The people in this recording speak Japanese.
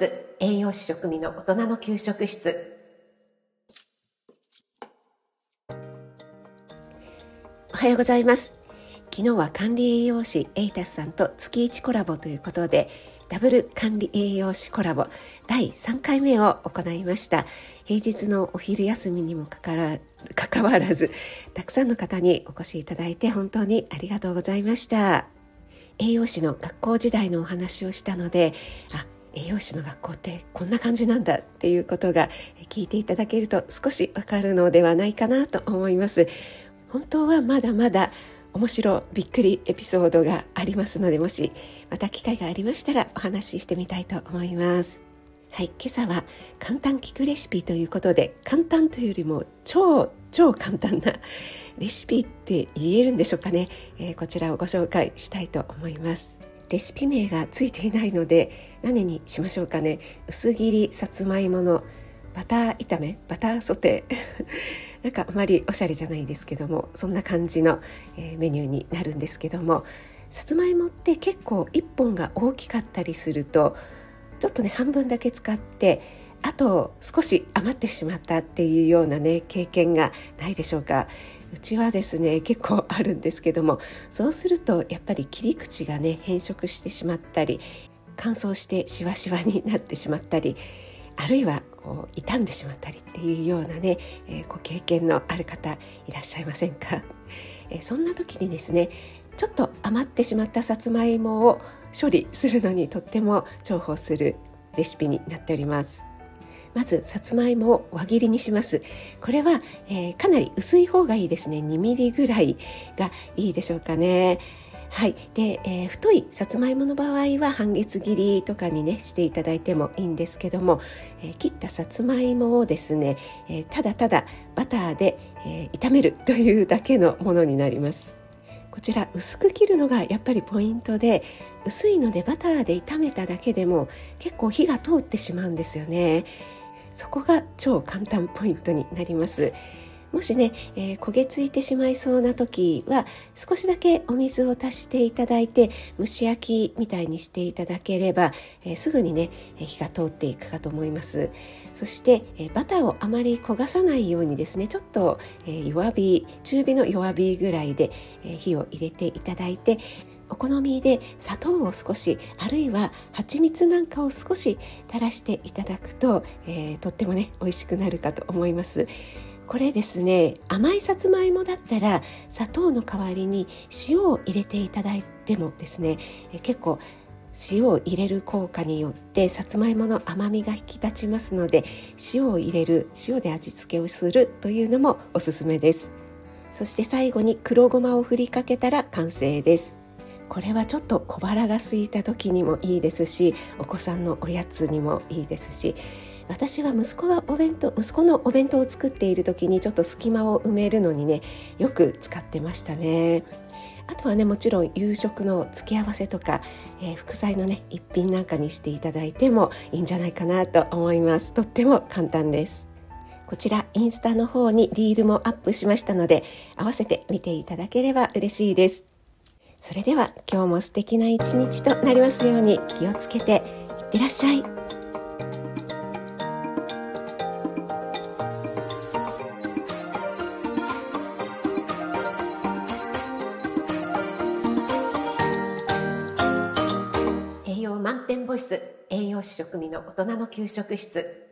ス栄養士食味の大人の給食室。おはようございます。昨日は管理栄養士エイタスさんと月1コラボということでダブル管理栄養士コラボ第3回目を行いました。平日のお昼休みにもかからかかわらずたくさんの方にお越しいただいて本当にありがとうございました。栄養士の学校時代のお話をしたのであ栄養士の学校ってこんな感じなんだっていうことが聞いていただけると少しわかるのではないかなと思います。本当はまだまだ面白びっくりエピソードがありますのでもしまた機会がありましたらお話ししてみたいと思います。はい今朝は簡単聞くレシピということで簡単というよりも超超簡単なレシピって言えるんでしょうかね、えー、こちらをご紹介したいと思います。レシピ名がついていないので何にしましょうかね。薄切りさつまいものバター炒め？バターソテー？なんかあまりおしゃれじゃないですけどもそんな感じの、えー、メニューになるんですけどもさつまいもって結構1本が大きかったりするとちょっとね半分だけ使ってあと少し余ってしまったっていうようなね経験がないでしょうか。うちはですね結構あるんですけどもそうするとやっぱり切り口がね変色してしまったり乾燥してしわしわになってしまったりあるいはこう傷んでしまったりっていうようなね、えー、ご経験のある方いらっしゃいませんか、えー、そんな時にですねちょっと余ってしまったさつまいもを処理するのにとっても重宝するレシピになっております。まずさつまいもを輪切りにします。これは、えー、かなり薄い方がいいですね。2ミリぐらいがいいでしょうかね。はい。で、えー、太いさつまいもの場合は半月切りとかにねしていただいてもいいんですけども、えー、切ったさつまいもをですね、えー、ただただバターで、え炒めるというだけのものになります。こちら薄く切るのがやっぱりポイントで薄いのでバターで炒めただけでも結構火が通ってしまうんですよね。そこが超簡単ポイントになります。もしね、えー、焦げついてしまいそうな時は少しだけお水を足していただいて蒸し焼きみたいにしていただければ、えー、すぐにね火が通っていくかと思います。そして、えー、バターをあまり焦がさないようにですねちょっと、え弱火中火の弱火ぐらいで、え火を入れていただいてお好みで砂糖を少しあるいは蜂蜜なんかを少し垂らしていただくと、えー、とってもね美味しくなるかと思います。これですね甘いさつまいもだったら砂糖の代わりに塩を入れていただいてもですねえ結構塩を入れる効果によってさつまいもの甘みが引き立ちますので塩を入れる塩で味付けをするというのもおすすめです。そして最後に黒ごまを振りかけたら完成です。これはちょっと小腹が空いた時にもいいですしお子さんのおやつにもいいですし私は息子はお弁当息子のお弁当を作っている時にちょっと隙間を埋めるのにねよく使ってましたね。あとはねもちろん夕食の付け合わせとか、えー、副菜のね一品なんかにしていただいてもいいんじゃないかなと思います。とっても簡単です。こちらインスタの方にリールもアップしましたので合わせて見ていただければ嬉しいです。それでは今日も素敵な一日となりますように気をつけていってらっしゃい。栄養満点ボイス栄養士食味の大人の給食室